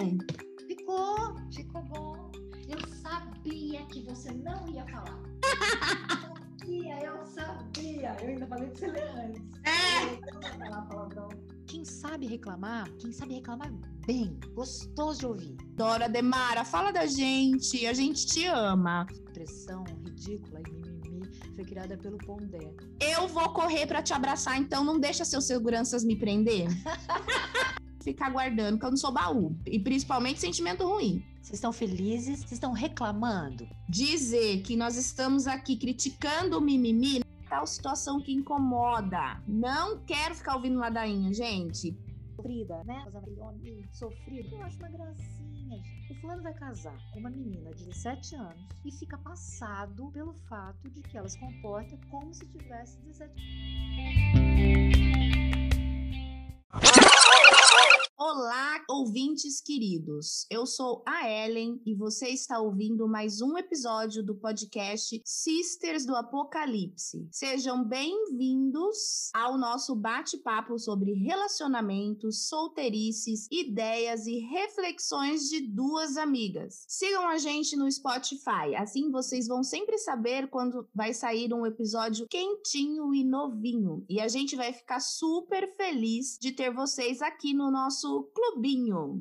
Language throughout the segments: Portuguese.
bom? Ficou, ficou bom. Eu sabia que você não ia falar. Eu sabia, eu sabia. Eu ainda falei pra você ler antes. É. Quem sabe reclamar, quem sabe reclamar bem, gostoso de ouvir. Dora Demara, fala da gente, a gente te ama. Pressão ridícula e mimimi foi criada pelo Pondé. Eu vou correr para te abraçar, então não deixa seus seguranças me prender. Ficar guardando, que eu não sou baú. E principalmente sentimento ruim. Vocês estão felizes? Vocês estão reclamando? Dizer que nós estamos aqui criticando o mimimi tal situação que incomoda. Não quero ficar ouvindo ladainha, gente. Sofrida, né? Sofrida. Eu acho uma gracinha, gente. O fulano vai casar com uma menina de 17 anos e fica passado pelo fato de que ela se comporta como se tivesse 17 anos. Ouvintes queridos. Eu sou a Ellen e você está ouvindo mais um episódio do podcast Sisters do Apocalipse. Sejam bem-vindos ao nosso bate-papo sobre relacionamentos, solteirices, ideias e reflexões de duas amigas. Sigam a gente no Spotify, assim vocês vão sempre saber quando vai sair um episódio quentinho e novinho. E a gente vai ficar super feliz de ter vocês aqui no nosso nosso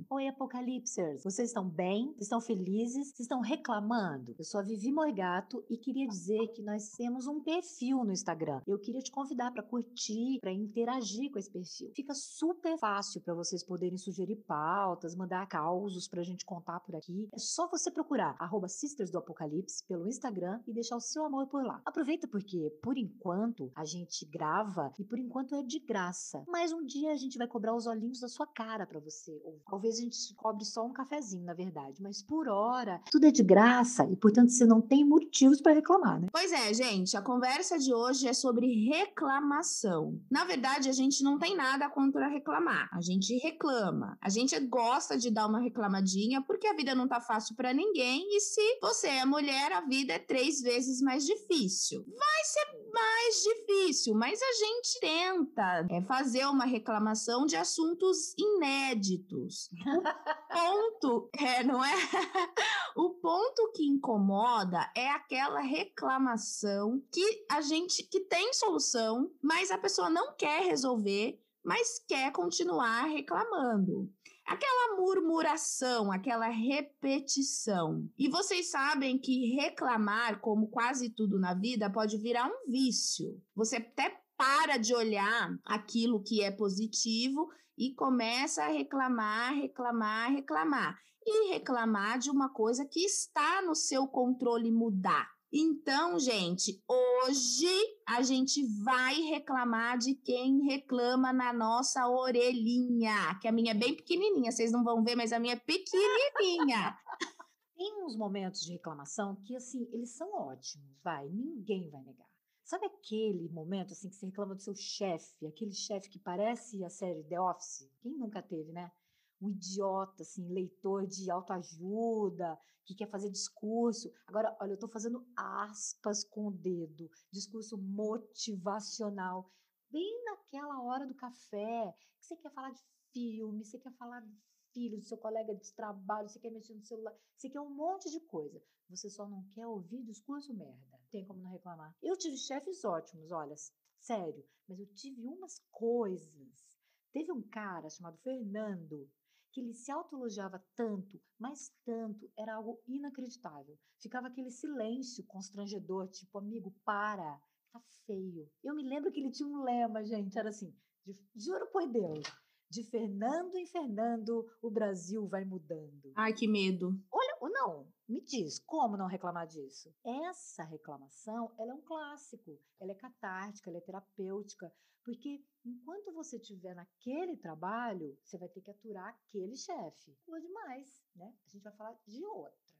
Oi, Apocalipsers. Vocês estão bem? Estão felizes? Estão reclamando? Eu sou a Vivi Morgato e queria dizer que nós temos um perfil no Instagram. Eu queria te convidar para curtir, para interagir com esse perfil. Fica super fácil para vocês poderem sugerir pautas, mandar causos pra gente contar por aqui. É só você procurar Sisters do Apocalipse pelo Instagram e deixar o seu amor por lá. Aproveita porque, por enquanto, a gente grava e por enquanto é de graça. Mas um dia a gente vai cobrar os olhinhos da sua cara para você. Talvez a gente cobre só um cafezinho, na verdade, mas por hora tudo é de graça e, portanto, você não tem motivos para reclamar, né? Pois é, gente, a conversa de hoje é sobre reclamação. Na verdade, a gente não tem nada contra reclamar. A gente reclama. A gente gosta de dar uma reclamadinha porque a vida não tá fácil para ninguém e se você é mulher, a vida é três vezes mais difícil. Vai ser mais difícil, mas a gente tenta é, fazer uma reclamação de assuntos inéditos O ponto, é, não é? O ponto que incomoda é aquela reclamação que a gente que tem solução, mas a pessoa não quer resolver, mas quer continuar reclamando aquela murmuração, aquela repetição. E vocês sabem que reclamar, como quase tudo na vida, pode virar um vício. Você até para de olhar aquilo que é positivo e começa a reclamar, reclamar, reclamar. E reclamar de uma coisa que está no seu controle mudar. Então, gente, hoje a gente vai reclamar de quem reclama na nossa orelhinha, que a minha é bem pequenininha, vocês não vão ver, mas a minha é pequenininha. Tem uns momentos de reclamação que, assim, eles são ótimos, vai, ninguém vai negar. Sabe aquele momento assim que você reclama do seu chefe, aquele chefe que parece a série The Office? Quem nunca teve, né? Um idiota, assim, leitor de autoajuda, que quer fazer discurso. Agora, olha, eu tô fazendo aspas com o dedo, discurso motivacional. Bem naquela hora do café, que você quer falar de filme, você quer falar de filho, do seu colega de trabalho, você quer mexer no celular, você quer um monte de coisa. Você só não quer ouvir discurso merda tem como não reclamar. Eu tive chefes ótimos, olha, sério, mas eu tive umas coisas. Teve um cara chamado Fernando que ele se autoelogiava tanto, mas tanto, era algo inacreditável. Ficava aquele silêncio constrangedor, tipo, amigo, para, tá feio. Eu me lembro que ele tinha um lema, gente, era assim, de, juro por Deus, de Fernando em Fernando, o Brasil vai mudando. Ai, que medo. Ou não, me diz, como não reclamar disso? Essa reclamação, ela é um clássico, ela é catártica, ela é terapêutica, porque enquanto você estiver naquele trabalho, você vai ter que aturar aquele chefe. Ou demais, né? A gente vai falar de outra.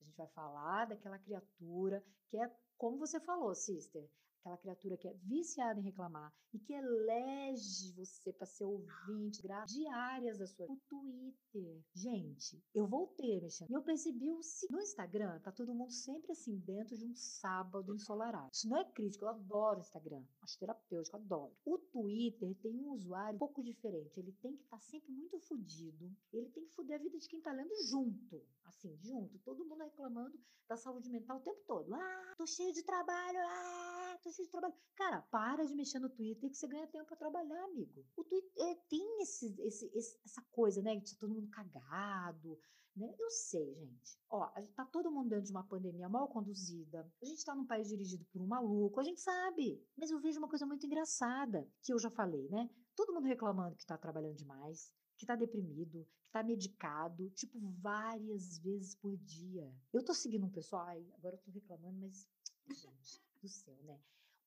A gente vai falar daquela criatura que é, como você falou, sister, aquela criatura que é viciada em reclamar e que elege você para ser ouvinte diárias da sua. O Twitter. Gente, eu voltei mexendo. E eu percebi o No Instagram, tá todo mundo sempre assim, dentro de um sábado ensolarado. Isso não é crítico, eu adoro o Instagram. Acho terapêutico, adoro. O Twitter tem um usuário um pouco diferente. Ele tem que estar tá sempre muito fudido. Ele tem que fuder a vida de quem tá lendo junto. Assim, junto. Todo mundo reclamando da saúde mental o tempo todo. Ah, tô cheio de trabalho. Ah, tô de trabalho. Cara, para de mexer no Twitter que você ganha tempo para trabalhar, amigo. O Twitter é, tem esse, esse, esse, essa coisa, né? Que tá todo mundo cagado. Né? Eu sei, gente. Ó, a gente tá todo mundo dentro de uma pandemia mal conduzida. A gente tá num país dirigido por um maluco, a gente sabe. Mas eu vejo uma coisa muito engraçada, que eu já falei, né? Todo mundo reclamando que tá trabalhando demais, que tá deprimido, que tá medicado, tipo, várias vezes por dia. Eu tô seguindo um pessoal, ai, agora eu tô reclamando, mas, gente do céu, né?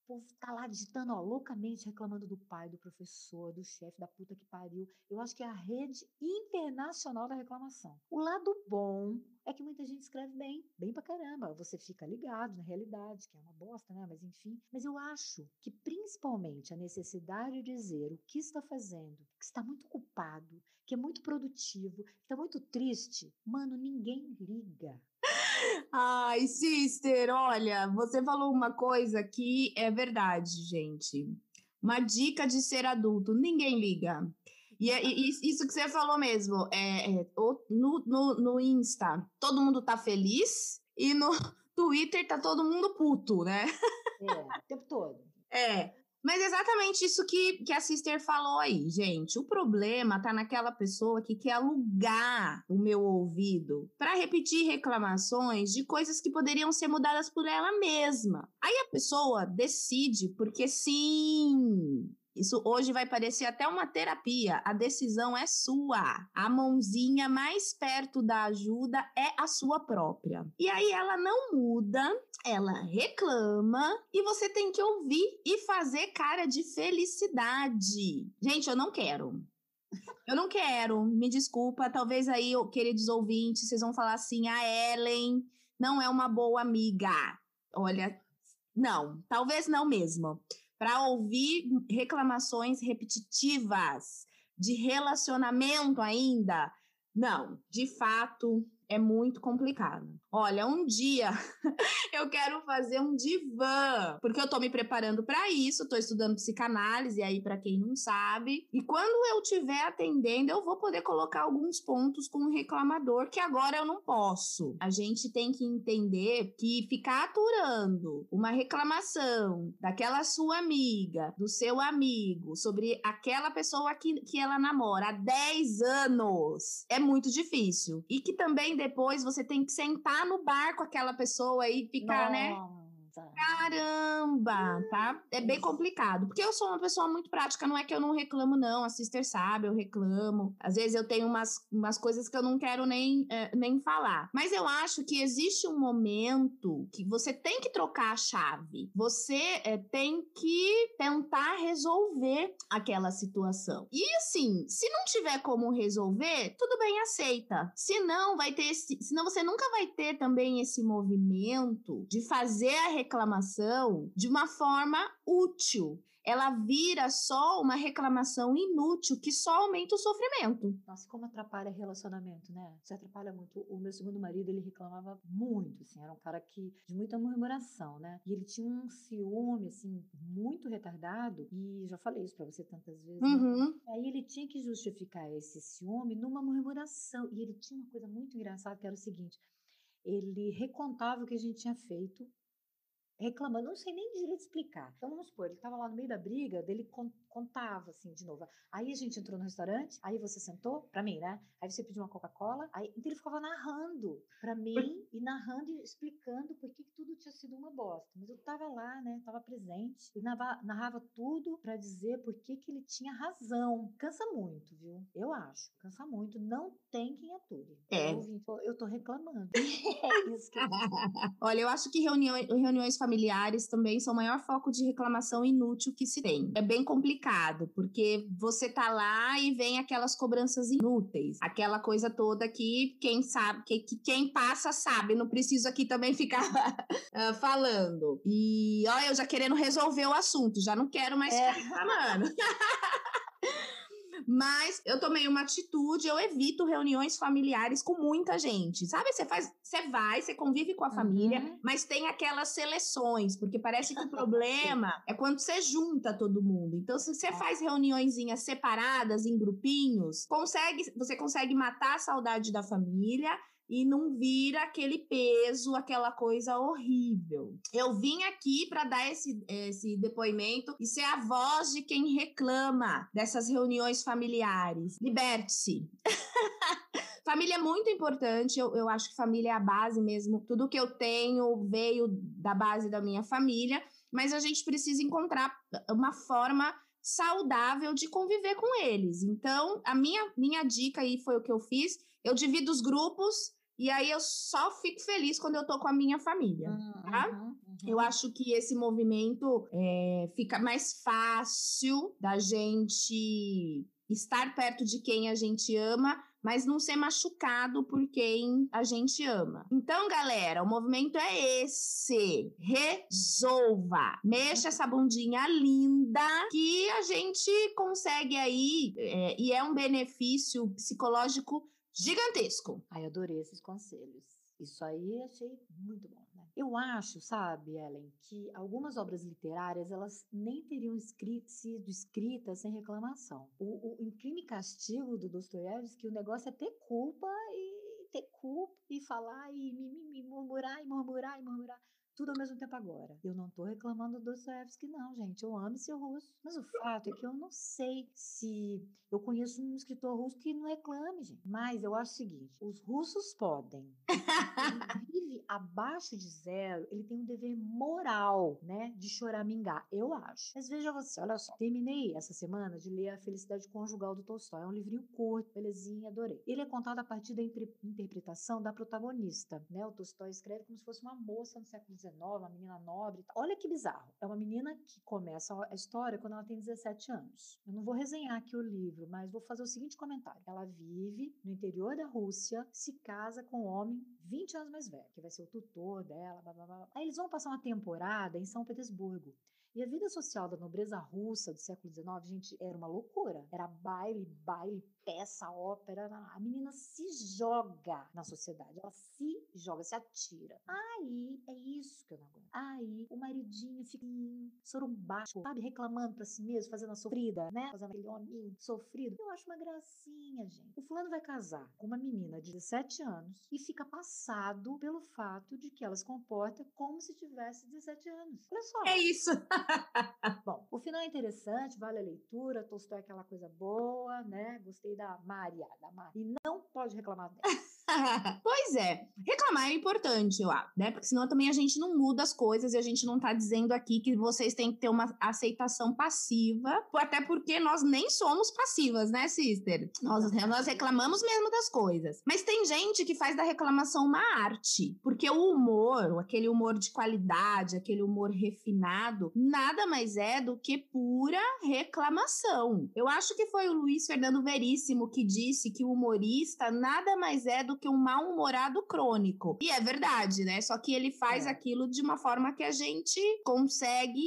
Povo tá lá digitando, ó, loucamente reclamando do pai, do professor, do chefe, da puta que pariu. Eu acho que é a rede internacional da reclamação. O lado bom é que muita gente escreve bem, bem pra caramba. Você fica ligado na realidade, que é uma bosta, né? Mas enfim. Mas eu acho que principalmente a necessidade de dizer o que está fazendo, que está muito ocupado, que é muito produtivo, que está muito triste, mano, ninguém liga. Ai, sister, olha, você falou uma coisa que é verdade, gente. Uma dica de ser adulto: ninguém liga. E é isso que você falou mesmo. É, é, no, no, no Insta, todo mundo tá feliz e no Twitter tá todo mundo puto, né? É, o tempo todo. É. Mas exatamente isso que, que a Sister falou aí, gente. O problema tá naquela pessoa que quer alugar o meu ouvido para repetir reclamações de coisas que poderiam ser mudadas por ela mesma. Aí a pessoa decide, porque sim, isso hoje vai parecer até uma terapia. A decisão é sua. A mãozinha mais perto da ajuda é a sua própria. E aí ela não muda, ela reclama e você tem que ouvir e fazer cara de felicidade. Gente, eu não quero. Eu não quero, me desculpa. Talvez aí, queridos ouvintes, vocês vão falar assim: a Ellen não é uma boa amiga. Olha, não, talvez não mesmo para ouvir reclamações repetitivas de relacionamento ainda. Não, de fato, é muito complicado. Olha, um dia eu quero fazer um divã, porque eu tô me preparando para isso, tô estudando psicanálise aí para quem não sabe. E quando eu estiver atendendo, eu vou poder colocar alguns pontos com o reclamador que agora eu não posso. A gente tem que entender que ficar aturando uma reclamação daquela sua amiga, do seu amigo, sobre aquela pessoa que, que ela namora há 10 anos é muito difícil. E que também depois você tem que sentar no bar com aquela pessoa e ficar, né? Nossa. Caramba, tá? É bem complicado. Porque eu sou uma pessoa muito prática, não é que eu não reclamo, não. A sister sabe, eu reclamo. Às vezes eu tenho umas, umas coisas que eu não quero nem, é, nem falar. Mas eu acho que existe um momento que você tem que trocar a chave. Você é, tem que tentar resolver aquela situação. E assim, se não tiver como resolver, tudo bem, aceita. Se não, vai ter esse. Senão você nunca vai ter também esse movimento de fazer a reclamação de uma forma útil. Ela vira só uma reclamação inútil que só aumenta o sofrimento. Nossa, como atrapalha relacionamento, né? Você atrapalha muito. O meu segundo marido, ele reclamava muito, assim, era um cara que de muita murmuração, né? E ele tinha um ciúme, assim, muito retardado. E já falei isso para você tantas vezes. Né? Uhum. Né? Aí ele tinha que justificar esse ciúme numa murmuração. E ele tinha uma coisa muito engraçada que era o seguinte: ele recontava o que a gente tinha feito reclamando, não sei nem direito explicar. Então vamos supor, ele estava lá no meio da briga, dele contava assim de novo. Aí a gente entrou no restaurante, aí você sentou, para mim, né? Aí você pediu uma Coca-Cola, aí então ele ficava narrando para mim e narrando e explicando por que tudo tinha sido uma bosta. Mas eu tava lá, né? Tava presente e narrava, narrava tudo para dizer por que que ele tinha razão. Cansa muito, viu? Eu acho. Cansa muito. Não tem quem ature. É. Eu, eu tô reclamando. é isso que eu Olha, eu acho que reuniões, reuniões familiares também são o maior foco de reclamação inútil que se tem. É bem complicado complicado, porque você tá lá e vem aquelas cobranças inúteis, aquela coisa toda que quem sabe, que, que quem passa sabe, não preciso aqui também ficar uh, falando. E olha, eu já querendo resolver o assunto, já não quero mais é. ficar reclamando. Mas eu tomei uma atitude, eu evito reuniões familiares com muita gente. Sabe, você faz, você vai, você convive com a família, uhum. mas tem aquelas seleções, porque parece que o problema é quando você junta todo mundo. Então, se você é. faz reuniõezinhas separadas em grupinhos, consegue, você consegue matar a saudade da família e não vira aquele peso, aquela coisa horrível. Eu vim aqui para dar esse, esse depoimento e ser a voz de quem reclama dessas reuniões familiares. Liberte-se. família é muito importante, eu, eu acho que família é a base mesmo. Tudo que eu tenho veio da base da minha família, mas a gente precisa encontrar uma forma saudável de conviver com eles. Então, a minha, minha dica aí foi o que eu fiz. Eu divido os grupos e aí eu só fico feliz quando eu tô com a minha família, uhum, tá? Uhum, uhum. Eu acho que esse movimento é, fica mais fácil da gente estar perto de quem a gente ama, mas não ser machucado por quem a gente ama. Então, galera, o movimento é esse. Resolva. Mexa essa bundinha linda que a gente consegue aí, é, e é um benefício psicológico gigantesco. Ai, adorei esses conselhos. Isso aí achei muito bom, né? Eu acho, sabe, Ellen, que algumas obras literárias elas nem teriam escrito, sido escritas sem reclamação. O, o, em Crime e Castigo do Dostoiévski, o negócio é ter culpa e ter culpa e falar e murmurar e murmurar e murmurar tudo ao mesmo tempo agora. Eu não tô reclamando do Dostoevsky, não, gente. Eu amo esse russo. Mas o fato é que eu não sei se eu conheço um escritor russo que não reclame, gente. Mas eu acho o seguinte: os russos podem. vive abaixo de zero, ele tem um dever moral, né, de choramingar. Eu acho. Mas veja você, olha só. Terminei essa semana de ler A Felicidade Conjugal do Tolstói. É um livrinho curto, belezinha, adorei. Ele é contado a partir da interpretação da protagonista, né? O Tolstói escreve como se fosse uma moça no século XIX uma menina nobre. Olha que bizarro. É uma menina que começa a história quando ela tem 17 anos. Eu não vou resenhar aqui o livro, mas vou fazer o seguinte comentário. Ela vive no interior da Rússia, se casa com um homem 20 anos mais velho, que vai ser o tutor dela, blá blá blá. Aí eles vão passar uma temporada em São Petersburgo. E a vida social da nobreza russa do século XIX, gente, era uma loucura. Era baile, baile, peça, ópera. A menina se joga na sociedade. Ela se joga, se atira. Aí é isso que eu não aguento. Aí o maridinho fica sorumbacho, sabe? Reclamando pra si mesmo, fazendo a sofrida, né? Fazendo aquele homem sofrido. Eu acho uma gracinha, gente. O fulano vai casar com uma menina de 17 anos e fica passado pelo fato de que ela se comporta como se tivesse 17 anos. Olha só. É isso. Bom, o final é interessante, vale a leitura, Tolstói é aquela coisa boa, né? Gostei da Maria, da Maria. E não pode reclamar dela. pois é, reclamar é importante, eu acho, né? Porque senão também a gente não muda as coisas e a gente não tá dizendo aqui que vocês têm que ter uma aceitação passiva, até porque nós nem somos passivas, né, sister? Nós, nós reclamamos mesmo das coisas. Mas tem gente que faz da reclamação uma arte, porque o humor, aquele humor de qualidade, aquele humor refinado, nada mais é do que pura reclamação. Eu acho que foi o Luiz Fernando Veríssimo que disse que o humorista nada mais é do que um mal-humorado crônico. E é verdade, né? Só que ele faz é. aquilo de uma forma que a gente consegue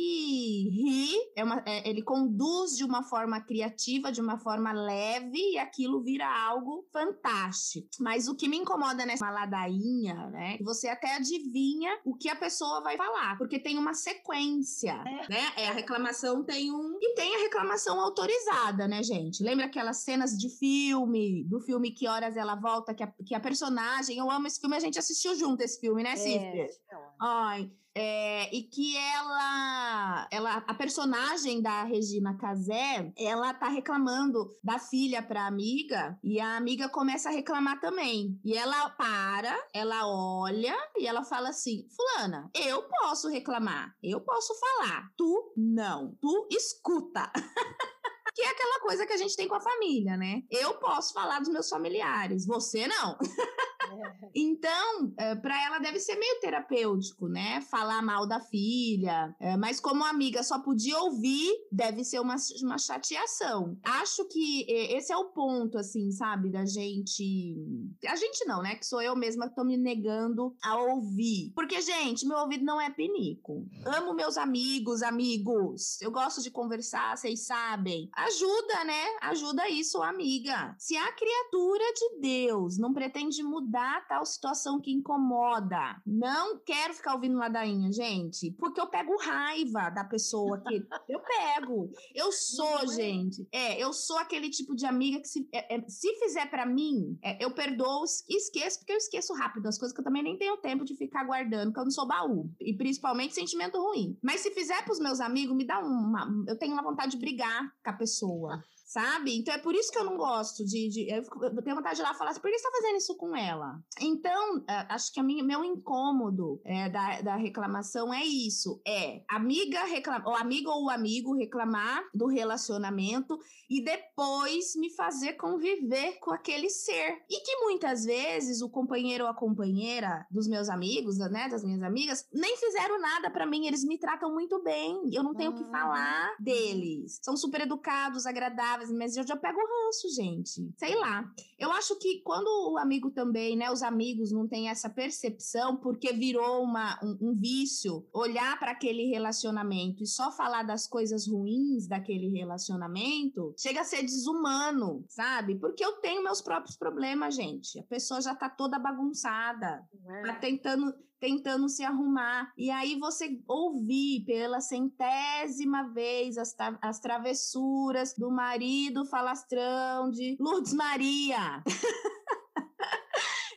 rir, é uma, é, ele conduz de uma forma criativa, de uma forma leve, e aquilo vira algo fantástico. Mas o que me incomoda nessa ladainha, né? Você até adivinha o que a pessoa vai falar, porque tem uma sequência, é. né? É, a reclamação tem um. E tem a reclamação autorizada, né, gente? Lembra aquelas cenas de filme, do filme Que Horas Ela Volta, que a, que a personagem. Eu amo esse filme, a gente assistiu junto esse filme, né, Sister? É, Ai. É, e que ela, ela, a personagem da Regina Casé, ela tá reclamando da filha pra amiga e a amiga começa a reclamar também. E ela para, ela olha e ela fala assim: Fulana, eu posso reclamar, eu posso falar, tu não, tu escuta. que é aquela coisa que a gente tem com a família, né? Eu posso falar dos meus familiares, você não. então, é, para ela deve ser meio terapêutico, né? Falar mal da filha. É, mas como amiga só podia ouvir, deve ser uma, uma chateação. Acho que esse é o ponto, assim, sabe? Da gente. A gente não, né? Que sou eu mesma que tô me negando a ouvir. Porque, gente, meu ouvido não é pinico. Amo meus amigos, amigos. Eu gosto de conversar, vocês sabem. Ajuda, né? Ajuda isso, amiga. Se a criatura de Deus não pretende mudar tal situação que incomoda, não quero ficar ouvindo ladainha, gente, porque eu pego raiva da pessoa que eu pego. Eu sou, é? gente. É, eu sou aquele tipo de amiga que se, é, é, se fizer para mim, é, eu perdoo e esqueço, porque eu esqueço rápido as coisas que eu também nem tenho tempo de ficar guardando, porque eu não sou baú. E principalmente sentimento ruim. Mas se fizer pros meus amigos, me dá uma. Eu tenho uma vontade de brigar com a pessoa sabe? Então é por isso que eu não gosto de. de eu, eu, tenho vontade de ir lá falar assim, por que você tá fazendo isso com ela? Então, acho que a minha, meu incômodo é, da, da reclamação é isso: é amiga reclamar, ou amigo ou amigo reclamar do relacionamento e depois me fazer conviver com aquele ser. E que muitas vezes o companheiro ou a companheira dos meus amigos, né, das minhas amigas, nem fizeram nada para mim, eles me tratam muito bem. Eu não tenho o que ah. falar deles. São super educados, agradáveis, mas eu já pego ranço, gente. Sei lá. Eu acho que quando o amigo também, né, os amigos não têm essa percepção porque virou uma, um, um vício olhar para aquele relacionamento e só falar das coisas ruins daquele relacionamento, chega a ser desumano, sabe? Porque eu tenho meus próprios problemas, gente. A pessoa já tá toda bagunçada, é. tá tentando tentando se arrumar. E aí você ouvir pela centésima vez as, as travessuras do marido falastrão de Lourdes Maria.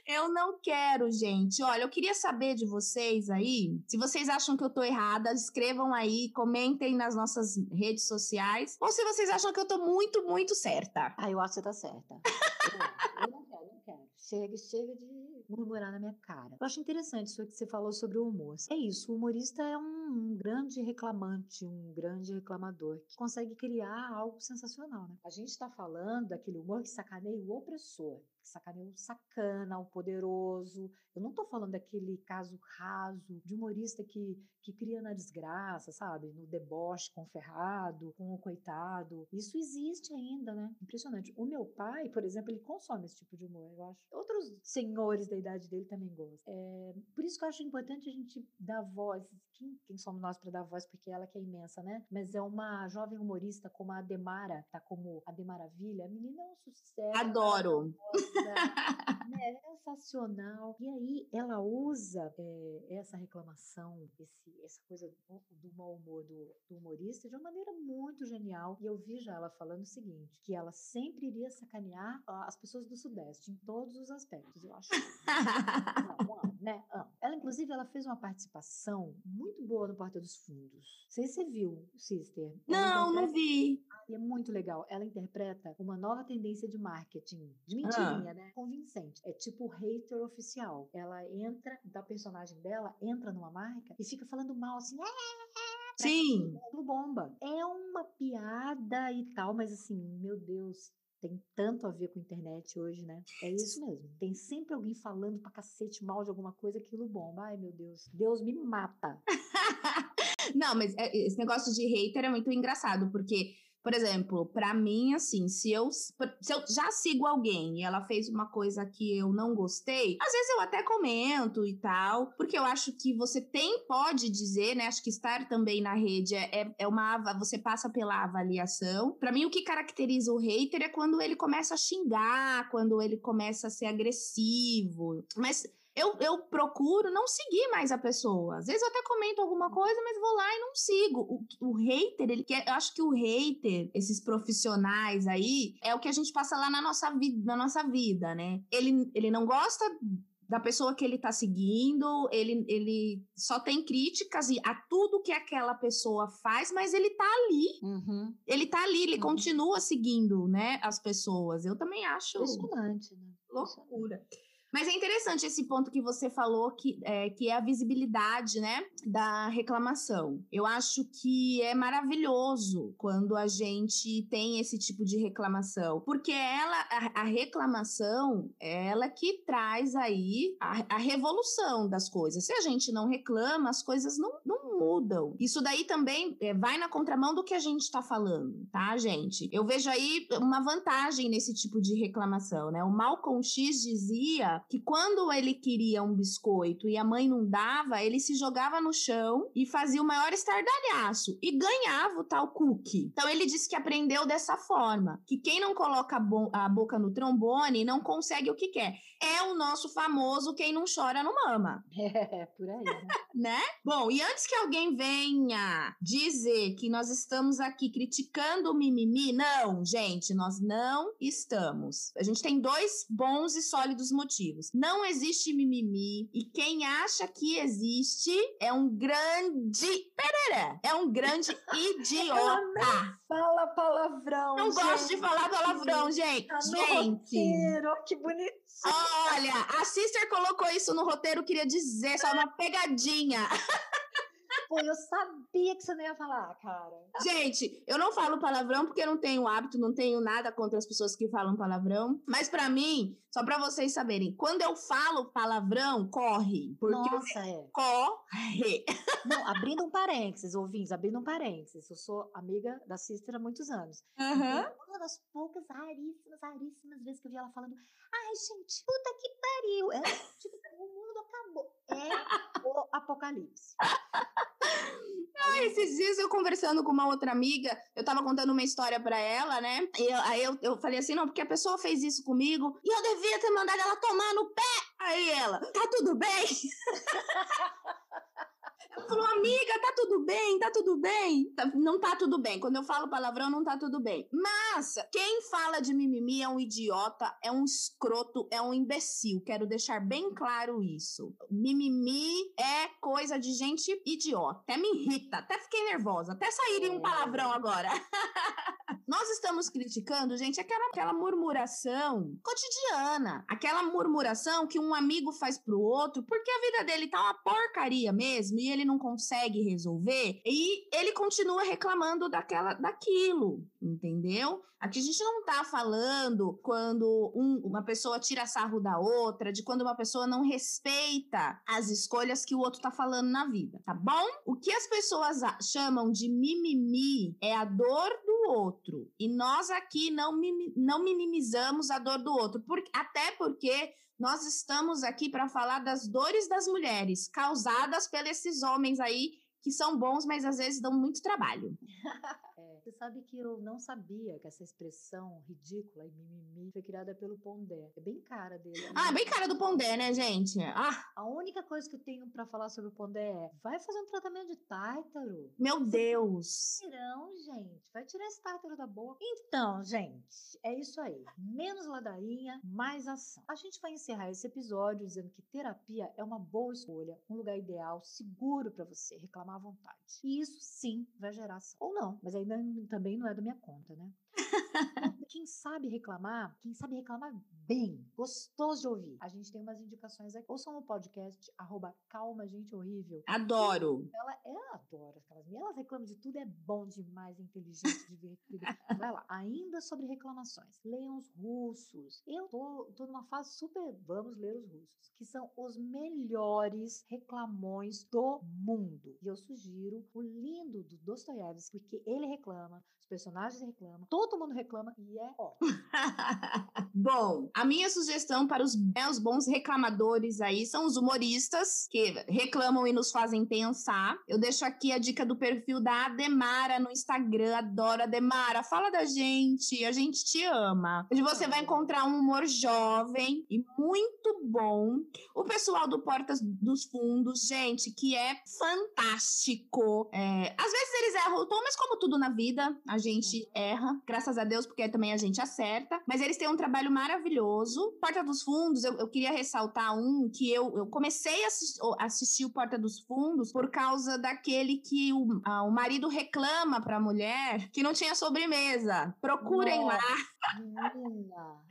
Eu não quero, gente. Olha, eu queria saber de vocês aí. Se vocês acham que eu tô errada, escrevam aí, comentem nas nossas redes sociais. Ou se vocês acham que eu tô muito, muito certa. Ah, eu acho que você tá certa. eu, não quero, não quero. Chega, chega de murmurar na minha cara. Eu acho interessante isso que você falou sobre o humor. É isso, o humorista é um, um grande reclamante, um grande reclamador, que consegue criar algo sensacional, né? A gente tá falando daquele humor que sacaneia o opressor que sacaneia o sacana, o poderoso. Eu não tô falando daquele caso raso de humorista que, que cria na desgraça, sabe? No deboche com o ferrado, com o coitado. Isso existe ainda, né? Impressionante. O meu pai, por exemplo, ele consome esse tipo de humor, eu acho. Outros senhores da idade dele também gostam. É, por isso que eu acho importante a gente dar voz. Quem, quem somos nós para dar voz? Porque ela que é imensa, né? Mas é uma jovem humorista como a Ademara, tá como Ademaravilha. A menina é um sucesso. Adoro. é sensacional. E aí ela usa é, essa reclamação, esse, essa coisa do, do mau humor do, do, humorista de uma maneira muito genial. E eu vi já ela falando o seguinte, que ela sempre iria sacanear as pessoas do Sudeste em todos os aspectos. Eu acho. não, não, né? Ela, inclusive, ela fez uma participação muito boa no Porta dos Fundos. Não sei se você viu, Sister. Não, não vi. E é muito legal. Ela interpreta uma nova tendência de marketing, de mentirinha, ah. né? Convincente. É tipo hater oficial. Ela entra, da personagem dela, entra numa marca e fica falando mal assim. Ah, Sim. Bomba. É uma piada e tal, mas assim, meu Deus, tem tanto a ver com internet hoje, né? É isso mesmo. Tem sempre alguém falando pra cacete mal de alguma coisa, aquilo bomba. Ai, meu Deus. Deus me mata. Não, mas é, esse negócio de hater é muito engraçado, porque por exemplo, para mim, assim, se eu, se eu já sigo alguém e ela fez uma coisa que eu não gostei, às vezes eu até comento e tal, porque eu acho que você tem, pode dizer, né? Acho que estar também na rede é, é, uma. Você passa pela avaliação. Para mim, o que caracteriza o hater é quando ele começa a xingar, quando ele começa a ser agressivo. Mas eu, eu procuro não seguir mais a pessoa. Às vezes eu até comento alguma coisa, mas vou lá e não sigo. O, o hater, ele quer. Eu acho que o hater, esses profissionais aí, é o que a gente passa lá na nossa vida, na nossa vida, né? Ele, ele não gosta da pessoa que ele tá seguindo, ele, ele só tem críticas a tudo que aquela pessoa faz, mas ele tá ali. Uhum. Ele tá ali, ele uhum. continua seguindo, né, as pessoas. Eu também acho. Impressionante, né? Loucura. Mas é interessante esse ponto que você falou, que é, que é a visibilidade, né, da reclamação. Eu acho que é maravilhoso quando a gente tem esse tipo de reclamação, porque ela, a, a reclamação, ela que traz aí a, a, revolução das coisas. Se a gente não reclama, as coisas não, não mudam. Isso daí também é, vai na contramão do que a gente está falando, tá, gente? Eu vejo aí uma vantagem nesse tipo de reclamação, né? O Malcolm X dizia que quando ele queria um biscoito e a mãe não dava, ele se jogava no chão e fazia o maior estardalhaço e ganhava o tal cookie. Então ele disse que aprendeu dessa forma, que quem não coloca a, a boca no trombone não consegue o que quer. É o nosso famoso quem não chora não mama. É, por aí. Né? né? Bom, e antes que alguém venha dizer que nós estamos aqui criticando o mimimi, não, gente, nós não estamos. A gente tem dois bons e sólidos motivos. Não existe mimimi e quem acha que existe é um grande pereré, é um grande idiota. Fala palavrão. Não gente. gosto de falar palavrão, gente. Tá gente. Roteiro, que bonitinho. Olha, a Sister colocou isso no roteiro, queria dizer, só uma pegadinha. Pô, eu sabia que você não ia falar, cara. Gente, eu não falo palavrão porque eu não tenho hábito, não tenho nada contra as pessoas que falam palavrão. Mas para mim, só para vocês saberem, quando eu falo palavrão, corre. Porque Nossa, é. Corre. Não, abrindo um parênteses, ouvintes, abrindo um parêntesis. Eu sou amiga da Sister há muitos anos. Uhum. Uma das poucas, raríssimas, raríssimas vezes que eu vi ela falando: ai, gente, puta que pariu. É, tipo, o mundo acabou. É o apocalipse. Ah, esses dias eu conversando com uma outra amiga, eu tava contando uma história para ela, né? E eu, aí eu, eu falei assim: não, porque a pessoa fez isso comigo e eu devia ter mandado ela tomar no pé. Aí ela, tá tudo bem? Ela falou, amiga, tá tudo bem, tá tudo bem. Tá, não tá tudo bem. Quando eu falo palavrão, não tá tudo bem. Mas quem fala de mimimi é um idiota, é um escroto, é um imbecil. Quero deixar bem claro isso. Mimimi é coisa de gente idiota. Até me irrita, até fiquei nervosa, até sair um palavrão agora. Nós estamos criticando, gente, aquela, aquela murmuração cotidiana. Aquela murmuração que um amigo faz pro outro porque a vida dele tá uma porcaria mesmo e ele não consegue resolver e ele continua reclamando daquela, daquilo, entendeu? Aqui a gente não tá falando quando um, uma pessoa tira sarro da outra, de quando uma pessoa não respeita as escolhas que o outro tá falando na vida, tá bom? O que as pessoas chamam de mimimi é a dor do outro. E nós aqui não, não minimizamos a dor do outro, por, até porque nós estamos aqui para falar das dores das mulheres causadas pelos esses homens aí que são bons, mas às vezes dão muito trabalho. Você sabe que eu não sabia que essa expressão ridícula e mimimi foi criada pelo Pondé. É bem cara dele. Né? Ah, bem cara do Pondé, né, gente? Ah. A única coisa que eu tenho para falar sobre o Pondé é: vai fazer um tratamento de tártaro. Meu Deus. Não, gente. Vai tirar esse tártaro da boca. Então, gente, é isso aí. Menos ladainha, mais ação. A gente vai encerrar esse episódio dizendo que terapia é uma boa escolha, um lugar ideal, seguro para você reclamar à vontade. E isso sim vai gerar ação. Ou não, mas ainda também não é da minha conta, né? quem sabe reclamar, quem sabe reclamar bem, gostoso de ouvir. A gente tem umas indicações aqui. Ouçam no podcast, arroba calma, gente horrível. Adoro. Ela, ela adora aquelas Elas reclamam de tudo, é bom demais, é inteligente, divertido. Vai lá. Ainda sobre reclamações. Leiam os russos. Eu tô, tô numa fase super. Vamos ler os russos, que são os melhores reclamões do mundo. E eu sugiro o lindo do Dostoiévski, porque ele reclama, os personagens reclamam, todo mundo reclama e é Bom, a minha sugestão para os meus bons reclamadores aí são os humoristas que reclamam e nos fazem pensar. Eu deixo aqui a dica do perfil da Ademara no Instagram. Adoro Ademara. Fala da gente, a gente te ama. Onde você vai encontrar um humor jovem e muito bom. O pessoal do Portas dos Fundos, gente, que é fantástico. É, às vezes eles erram o tom, mas como tudo na vida, a gente erra. Graças a Deus, porque também a gente acerta. Mas eles têm um trabalho maravilhoso. Porta dos Fundos, eu, eu queria ressaltar um que eu, eu comecei a assistir o Porta dos Fundos por causa daquele que o, a, o marido reclama para a mulher que não tinha sobremesa. Procurem Nossa, lá. Menina,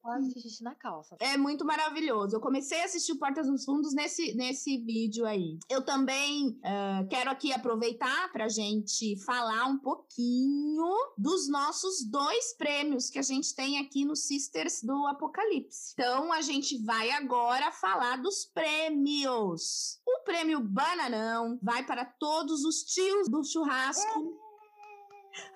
quase fiz xixi na calça. É muito maravilhoso. Eu comecei a assistir o Portas dos Fundos nesse, nesse vídeo aí. Eu também uh, quero aqui aproveitar pra gente falar um pouquinho dos nossos dois prêmios que a gente tem aqui no Sisters do Apocalipse. Então, a gente vai agora falar dos prêmios. O prêmio Bananão vai para todos os tios do churrasco.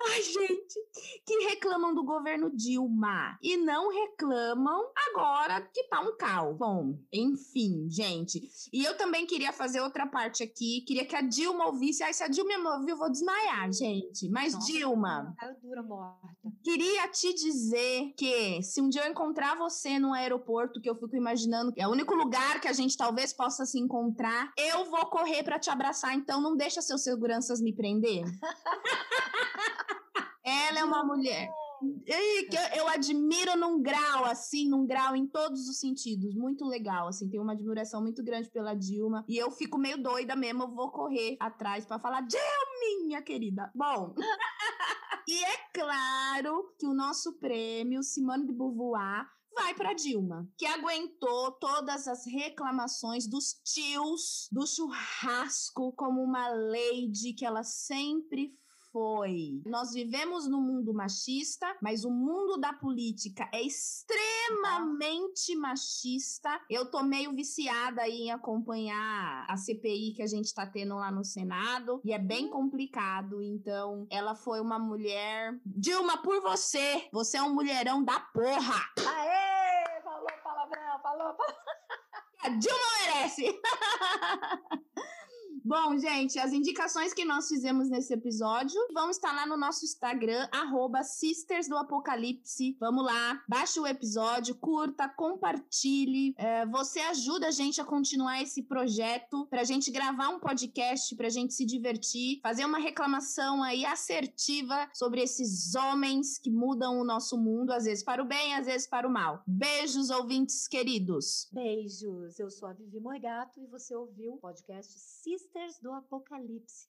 Ai, gente, que reclamam do governo Dilma e não reclamam agora que tá um cal. Bom, enfim, gente. E eu também queria fazer outra parte aqui. Queria que a Dilma ouvisse. Ai, se a Dilma me ouvir, eu vou desmaiar, gente. Mas, Nossa, Dilma. Caiu dura morta. Queria te dizer que se um dia eu encontrar você no aeroporto, que eu fico imaginando que é o único lugar que a gente talvez possa se encontrar, eu vou correr para te abraçar. Então, não deixa seus seguranças me prender. Ela é uma mulher que eu admiro num grau, assim, num grau em todos os sentidos. Muito legal, assim. Tenho uma admiração muito grande pela Dilma. E eu fico meio doida mesmo. Eu vou correr atrás para falar, Dilma, minha querida. Bom. e é claro que o nosso prêmio, Simone de Beauvoir, vai para Dilma, que aguentou todas as reclamações dos tios do churrasco como uma lady que ela sempre foi. Nós vivemos num mundo machista, mas o mundo da política é extremamente machista. Eu tô meio viciada aí em acompanhar a CPI que a gente tá tendo lá no Senado e é bem complicado. Então, ela foi uma mulher. Dilma, por você! Você é um mulherão da porra! Aê! Falou palavrão, falou palavrão. A Dilma merece! Bom, gente, as indicações que nós fizemos nesse episódio vão estar lá no nosso Instagram, arroba Sisters do Apocalipse. Vamos lá, baixe o episódio, curta, compartilhe. É, você ajuda a gente a continuar esse projeto, pra gente gravar um podcast, pra gente se divertir, fazer uma reclamação aí assertiva sobre esses homens que mudam o nosso mundo, às vezes para o bem, às vezes para o mal. Beijos, ouvintes queridos. Beijos. Eu sou a Vivi Morgato e você ouviu o podcast Sisters Sisters do Apocalipse.